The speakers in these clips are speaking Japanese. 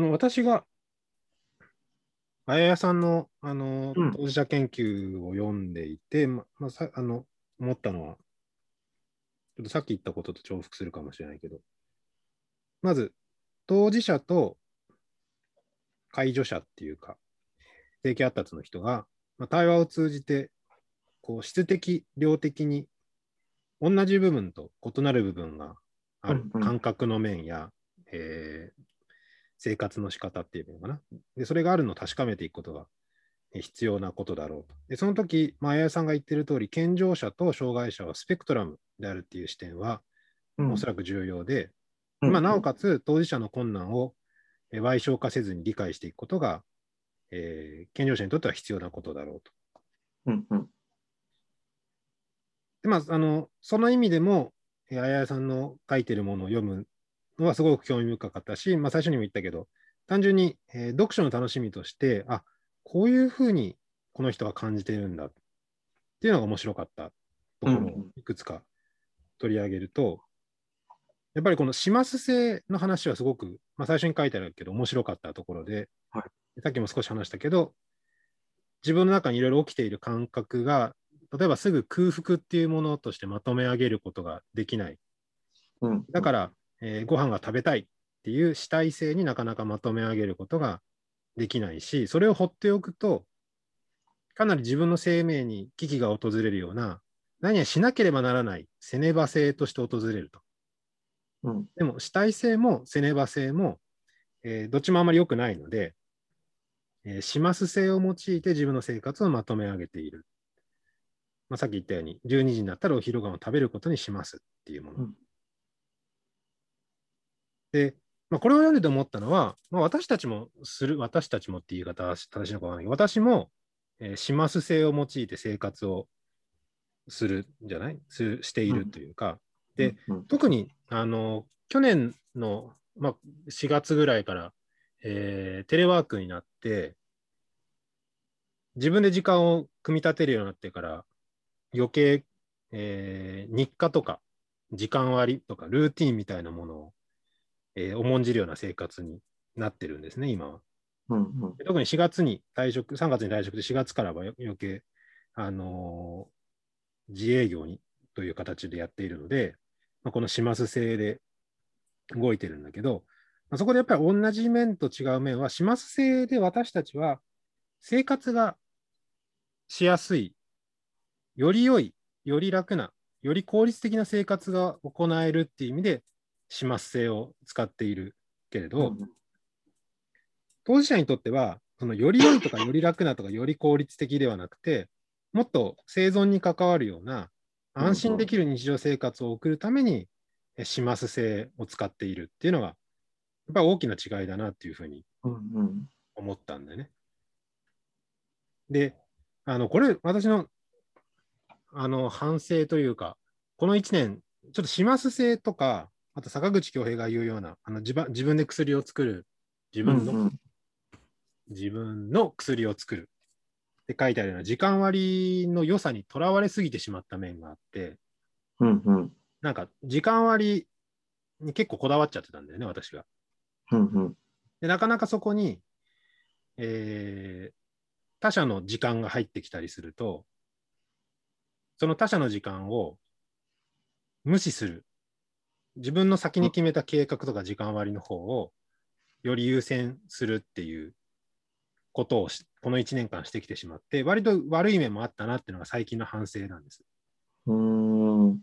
この私が、あややさんのあのうん。当事者研究を読んでいて、ままあ、さあの思ったのは、ちょっとさっき言ったことと重複するかもしれないけど、まず、当事者と介助者っていうか、定期発達の人が、まあ、対話を通じて、こう質的、量的に同じ部分と異なる部分がある、うんうん。感覚の面や、えー生活の仕方っていうのかな。で、それがあるのを確かめていくことがえー必要なことだろうと。で、その時、まあ、あややさんが言ってる通り、健常者と障害者はスペクトラムであるっていう視点は、うんおそらく重要で、うんまあ、なおかつ当事者の困難をえー賠償化せずに理解していくことが、えー健常者にとっては必要なことだろうと。うんうんでまあ、あのその意味でも、えーあややさんの書いてるものを読むのはすごく興味深かったし、まあ、最初にも言ったけど、単純に、えー読書の楽しみとして、あこういうふうにこの人が感じているんだっていうのが面白かった。ところをいくつか取り上げると、やっぱりこの始末性の話はすごく、まあ、最初に書いてあるけど面白かったところで、はさっきも少し話したけど、自分の中にいろいろ起きている感覚が、例えばすぐ空腹っていうものとしてまとめ上げることができない。うん。だから、えーご飯が食べたいっていう主体性になかなかまとめ上げることができないし、それを放っておくと、かなり自分の生命に危機が訪れるような、何やしなければならないセネバ性として訪れると。うんでも主体性もセネバ性も、えーどっちもあまり良くないので、えー、始末性を用いて自分の生活をまとめ上げている。まあ、さっき言ったように、12時になったらお昼ご飯を食べることにしますっていうもの。うんで、まあ、これを読んでて思ったのは、まあ、私たちもする、私たちもっていう言い方は正しいのかわからない。けど、私も、えー、始末性を用いて生活をするんじゃない？するしているというか、で、うん特にあの去年の、まあ、4月ぐらいから、えーテレワークになって、自分で時間を組み立てるようになってから、余計、えー日課とか時間割とかルーティンみたいなものを、えー重んじるような生活になってるんですね、今は。うんうんで特に4月に退職、3月に退職で4月からは余計、あのー自営業にという形でやっているので、まあ、この始末性で動いてるんだけど、まあ、そこでやっぱり同じ面と違う面は、始末性で私たちは生活がしやすい、より良い、より楽な、より効率的な生活が行えるっていう意味で、始末性を使っているけれど、当事者にとっては、そのより良いとかより楽なとかより効率的ではなくて、もっと生存に関わるような安心できる日常生活を送るために、え始末性を使っているっていうのが、やっぱり大きな違いだなっていうふうに思ったんだよね。で、あの、これ、私の、あの、反省というか、この1年、ちょっと始末性とか、あと坂口恭平が言うような、あの自分自分で薬を作る、自分の、うんうん。自分の薬を作る。って書いてあるような時間割の良さにとらわれすぎてしまった面があって、うんうん。なんか時間割に結構こだわっちゃってたんだよね、私が。うんうん。で、なかなかそこに、えー他者の時間が入ってきたりすると、その他者の時間を無視する。自分の先に決めた計画とか時間割の方をより優先するっていうことをしこの1年間してきてしまって、割と悪い面もあったなっていうのが最近の反省なんです。うーん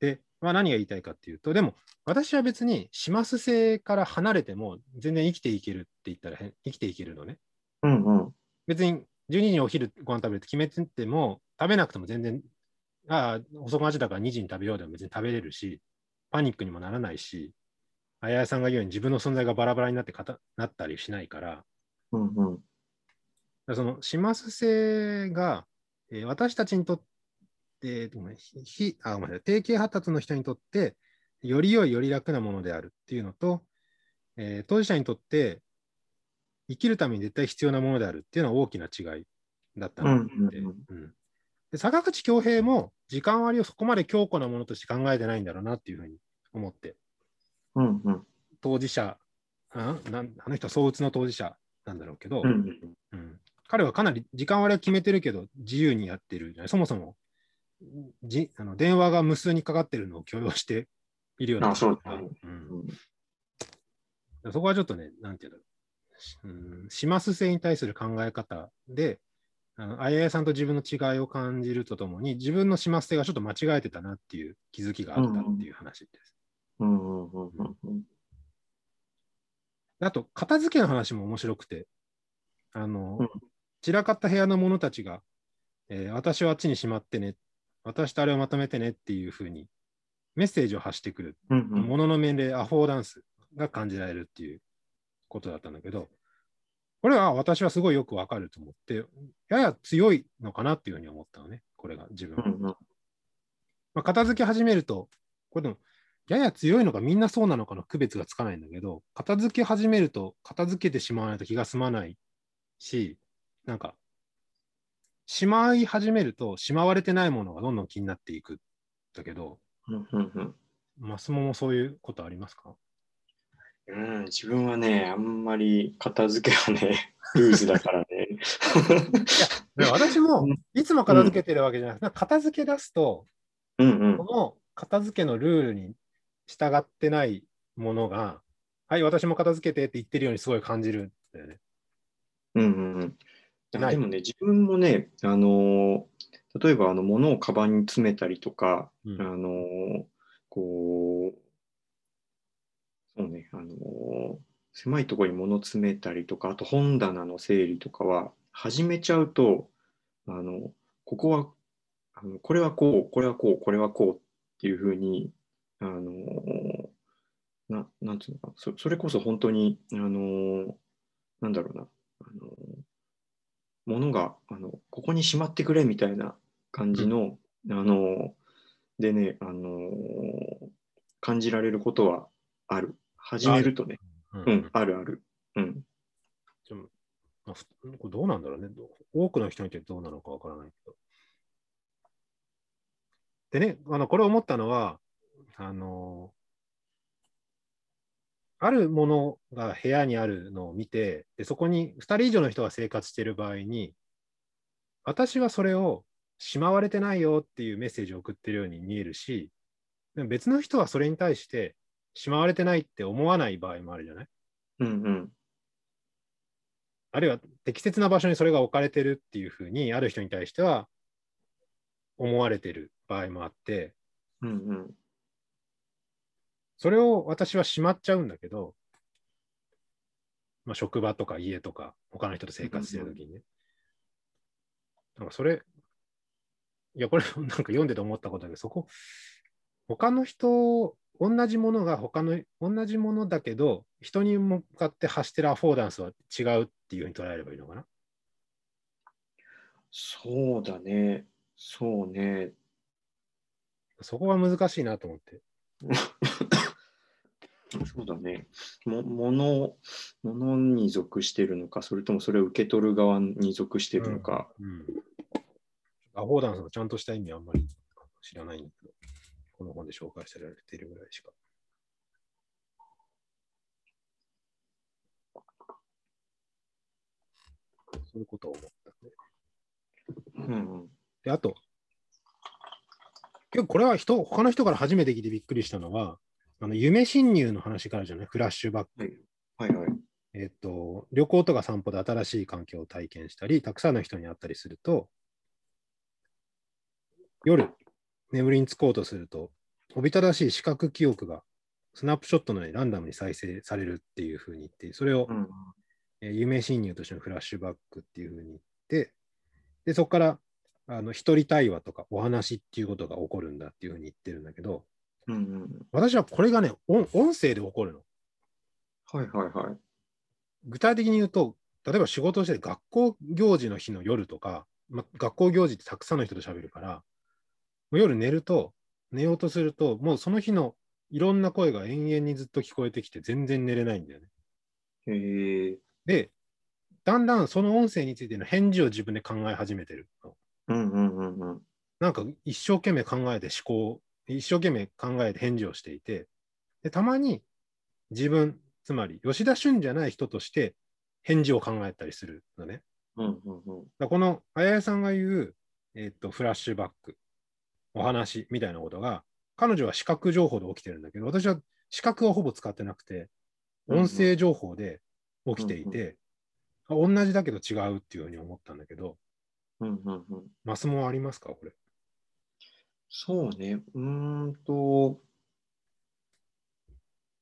で、まあ、何が言いたいかっていうと、でも私は別に始末性から離れても全然生きていけるって言ったら変生きていけるのね。うんうん別に12時にお昼ご飯食べるって決めてても、食べなくても全然、ああ、遅くなっちゃったから2時に食べようでも別に食べれるし、パニックにもならないし、あややさんが言うように自分の存在がバラバラになってかたなったりしないから、うんうん。らその始末性が、えー私たちにとって、ひあごめんなさい定型発達の人にとって、より良い、より楽なものであるっていうのと、えー当事者にとって、生きるために絶対必要なものであるっていうのは大きな違いだったなって、うんうんうん。うんで坂口恭平も時間割をそこまで強固なものとして考えてないんだろうなっていうふうに思って、うんうん当事者あなんあの人は相打つの当事者なんだろうけど、うん。うん彼はかなり時間割れは決めてるけど、自由にやってるじゃない？そもそもじあの電話が無数にかかってるのを許容しているような。あそうだねうんうん。そこはちょっとね、なんていうんだろうん、します性に対する考え方で、あのあややさんと自分の違いを感じるとともに、自分のします性がちょっと間違えてたなっていう気づきがあったっていう話です。あと、片付けの話も面白くて、あの、うん。散らかった部屋の者たちが、えー私はあっちにしまってね、私とあれをまとめてねっていうふうにメッセージを発してくる、うんうん。ものの命令、アフォーダンスが感じられるっていうことだったんだけど、これは私はすごいよくわかると思って、やや強いのかなっていうふうに思ったのね、これが自分は。うんうん。まあ、片付け始めると、これでも、やや強いのかみんなそうなのかの区別がつかないんだけど、片付け始めると、片付けてしまわないと気が済まないし、なんか、しまい始めると、しまわれてないものがどんどん気になっていくんだけど、うんうんうん。マスモもそういうことありますか？うん、自分はね、あんまり片付けはね、ルーズだからね。で私もいつも片付けてるわけじゃなくて、なんか片付け出すと、うんうん。この片付けのルールに従ってないものが、はい、私も片付けてって言ってるようにすごい感じるんだよね。うんうんうん。でもね、自分もね、あのー例えばあの物をカバンに詰めたりとか、うん。あのーこう、そうね、あのー狭いところに物詰めたりとか、あと本棚の整理とかは、始めちゃうと、あの、ここは、あのこれはこう、これはこう、これはこうっていうふうに、あのーななんていうのかなそ、それこそ本当に、あのーなんだろうな、あのものがあのここにしまってくれみたいな感じの、あのでね、あの感じられることはある。始めるとね、うんうん、あるある。うん。でもまあふこれどうなんだろうね。ど多くの人にとってどうなのかわからないけど。でね、あのこれ思ったのは、あのあるものが部屋にあるのを見て、でそこに2人以上の人が生活している場合に、私はそれをしまわれてないよっていうメッセージを送ってるように見えるし、別の人はそれに対してしまわれてないって思わない場合もあるじゃない？うんうん。あるいは適切な場所にそれが置かれてるっていうふうに、ある人に対しては思われてる場合もあって、うんうん。それを私はしまっちゃうんだけど、まあ、職場とか家とか、他の人と生活してるときにね。なんかそれ、いや、これなんか読んでて思ったことだけど、そこ、他の人、同じものが他の、同じものだけど、人に向かって発してるアフォーダンスは違うっていうふうに捉えればいいのかな？そうだね。そうね。そこは難しいなと思って。そうだね。も、もの、ものに属してるのか、それともそれを受け取る側に属してるのか。うん。アフォーダンスのちゃんとした意味はあんまり知らないんだけど、この本で紹介されているぐらいしか。そういうことを思ったね。うんうん。で、あと、結構これは人、他の人から初めて聞いてびっくりしたのは、あの夢侵入の話からじゃない、フラッシュバック。はいはい。えっと、旅行とか散歩で新しい環境を体験したり、たくさんの人に会ったりすると、夜、眠りにつこうとすると、おびただしい視覚記憶がスナップショットのようにランダムに再生されるっていうふうに言って、それを、うん。えー夢侵入としてのフラッシュバックっていうふうに言って、で、そこから、あの、一人対話とかお話っていうことが起こるんだっていうふうに言ってるんだけど、うんうん。私はこれがね、音音声で起こるの。はいはいはい。具体的に言うと、例えば仕事をしてて学校行事の日の夜とか、ま、学校行事ってたくさんの人と喋るから、夜寝ると、寝ようとすると、もうその日のいろんな声が延々にずっと聞こえてきて、全然寝れないんだよね。へえ。で、だんだんその音声についての返事を自分で考え始めてるの。うんうんうんうん。なんか一生懸命考えて思考、一生懸命考えて返事をしていて、でたまに自分、つまり吉田俊じゃない人として返事を考えたりするのね。うんうんうん。だこのあややさんが言う、えっとフラッシュバック、お話みたいなことが、彼女は視覚情報で起きてるんだけど、私は視覚はほぼ使ってなくて、音声情報で起きていて、あ同じだけど違うっていうふうに思ったんだけど、うんうんうん。マスもありますか、これ？そうね。うーんと、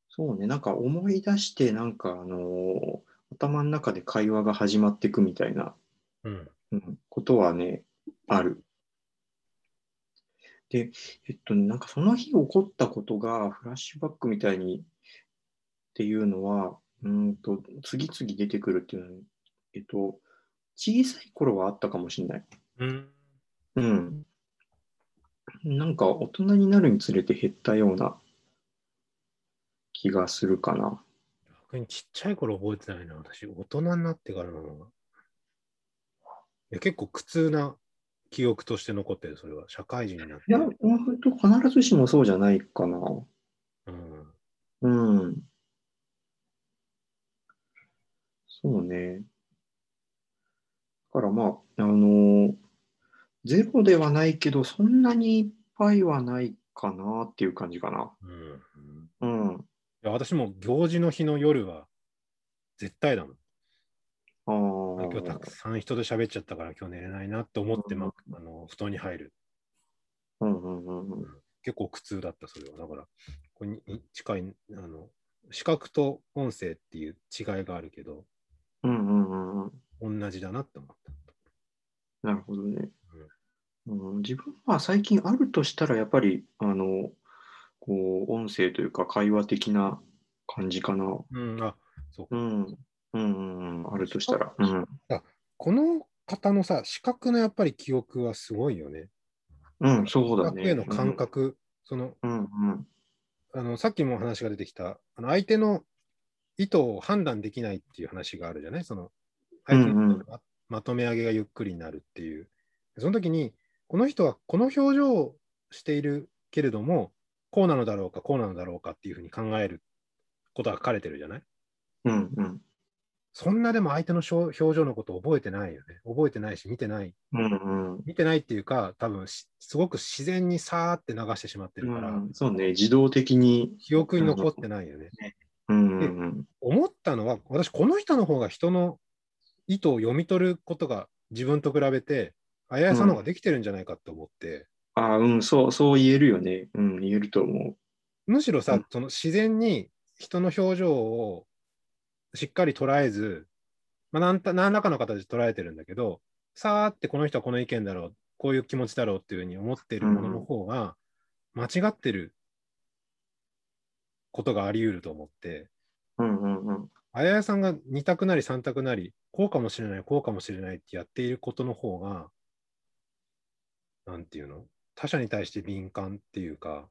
そうね。なんか思い出して、なんかあのー頭の中で会話が始まっていくみたいな、うん。うん、ことはね、ある。で、えっとね、なんかその日起こったことがフラッシュバックみたいにっていうのは、うーんと、次々出てくるっていうのは、えっと、小さい頃はあったかもしれない。うん。うん。なんか大人になるにつれて減ったような気がするかな。逆にちっちゃい頃覚えてないな、私。大人になってからの。いや結構苦痛な記憶として残ってる、それは。社会人になって。いや、本当必ずしもそうじゃないかな。うん。うん。そうね。だからまあ、あのゼロではないけど、そんなにいっぱいはないかなっていう感じかな。うん。いうん。や私も行事の日の夜は絶対だもん。今日たくさん人と喋っちゃったから今日寝れないなって思って、うんまあの布団に入る。うんうんうんうん。結構苦痛だった、それは。だから、これに近い、あの、視覚と音声っていう違いがあるけど、うんうんうんうん。同じだなって思った。なるほどね。うん、自分は最近あるとしたら、やっぱり、あの、こう、音声というか会話的な感じかな。うん、あ、そうか。うん。うんうんうん。あるとしたら。うん。この方のさ、視覚のやっぱり記憶はすごいよね。うん、そうだね。視覚への感覚、その、うんうん。あの、さっきも話が出てきた、あの相手の意図を判断できないっていう話があるじゃない？その、相手のうんうんままとめ上げがゆっくりになるっていう。その時に、この人はこの表情をしているけれども、こうなのだろうか、こうなのだろうかっていうふうに考えることが書かれてるじゃない？うんうん。そんなでも相手の表情のことを覚えてないよね。覚えてないし、見てない。うんうん。見てないっていうか、多分しすごく自然にさーって流してしまってるから、うんそうね、自動的に。記憶に残ってないよね。うんうん思ったのは、私、この人の方が人の意図を読み取ることが自分と比べて、あややさんの方ができてるんじゃないかと思って、ああ、うん、そう、そう言えるよね。うん、言えると思むしろさ、うんその自然に人の表情をしっかり捉えず、まあ、なんた何らかの形で捉えてるんだけど、さーってこの人はこの意見だろう、こういう気持ちだろうっていうふうに思ってるものの方が、間違ってることがあり得ると思って、う。うんうんうん。あややさんが2択なり3択なり、こうかもしれない、こうかもしれないってやっていることの方が、なんていうの？他者に対して敏感っていうか、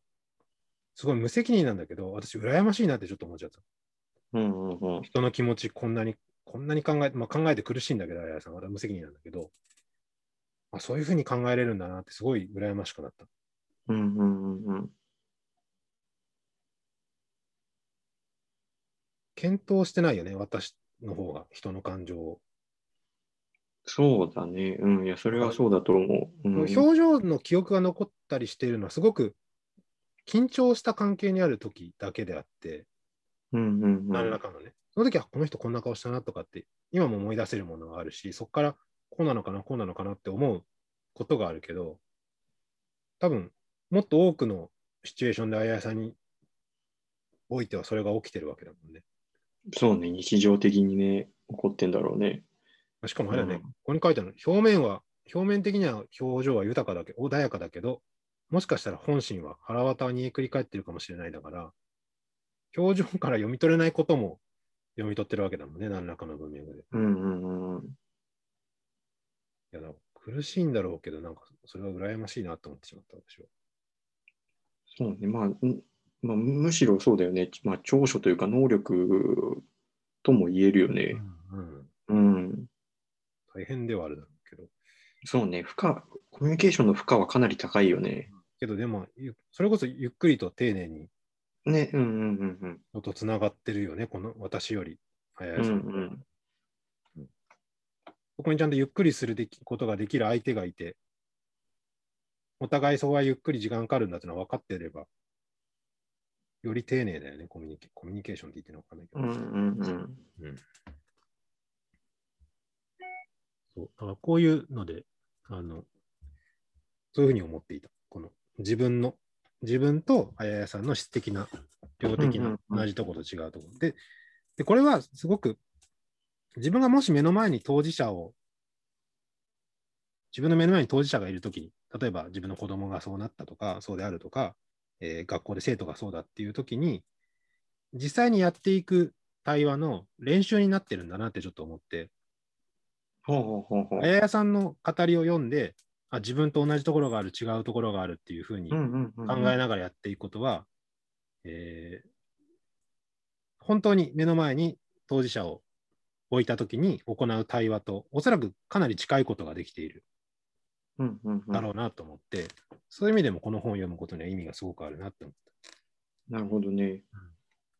すごい無責任なんだけど、私、羨ましいなってちょっと思っちゃった。うんうんうん。人の気持ち、こんなに、こんなに考えて、まあ、考えて苦しいんだけど、あややさんは無責任なんだけど、あ、そういうふうに考えれるんだなって、すごい羨ましくなった。うんうんうんうん。検討してないよね、私の方が、人の感情を。そうだね。うん、いや、それはそうだと思う。うん、表情の記憶が残ったりしているのは、すごく緊張した関係にある時だけであって、うんうんうん。何らかのね。その時はこの人こんな顔したなとかって、今も思い出せるものがあるし、そこからこうなのかな、こうなのかなって思うことがあるけど、多分もっと多くのシチュエーションであややさんにおいてはそれが起きてるわけだもんね。そうね、日常的にね、起こってんだろうね。しかもあれだね、うんここに書いてあるの、表面は、表面的には表情は豊かだけど、穏やかだけど、もしかしたら本心は腹渡に繰り返ってるかもしれないだから、表情から読み取れないことも読み取ってるわけだもんね、何らかの文脈で。いうんうんうん。や、苦しいんだろうけど、なんかそれは羨ましいなと思ってしまった、私は。そうね、まあ、んまあ、むしろそうだよね。まあ、長所というか能力とも言えるよね。うん、うん。大変ではあるだろうけど。そうね、負荷、コミュニケーションの負荷はかなり高いよね。けど、でも、ゆそれこそゆっくりと丁寧にね、うんうんうんうん。のとつながってるよね、この私より、うん。うんそこにちゃんとゆっくりするできことができる相手がいて、お互いそこはゆっくり時間かかるんだってのは分かってれば、より丁寧だよね、コミュニケコミュニケーションって言ってるのかなけど。うんうんうん。うんそうだからこういうのであの、そういうふうに思っていた。この自分の、自分とあややさんの質的な、量的な同じところと違うところ。でで、これはすごく、自分がもし目の前に当事者を、自分の目の前に当事者がいるときに、例えば自分の子供がそうなったとか、そうであるとか、えー学校で生徒がそうだっていうときに、実際にやっていく対話の練習になってるんだなってちょっと思って、ほうほうほうほうあ。ややさんの語りを読んで、あ自分と同じところがある、違うところがあるっていうふうにうんうんうん考えながらやっていくことは、えー本当に目の前に当事者を置いたときに行う対話と、おそらくかなり近いことができているうんうんうん。だろうなと思って、そういう意味でもこの本を読むことには意味がすごくあるなって思っなるほどね。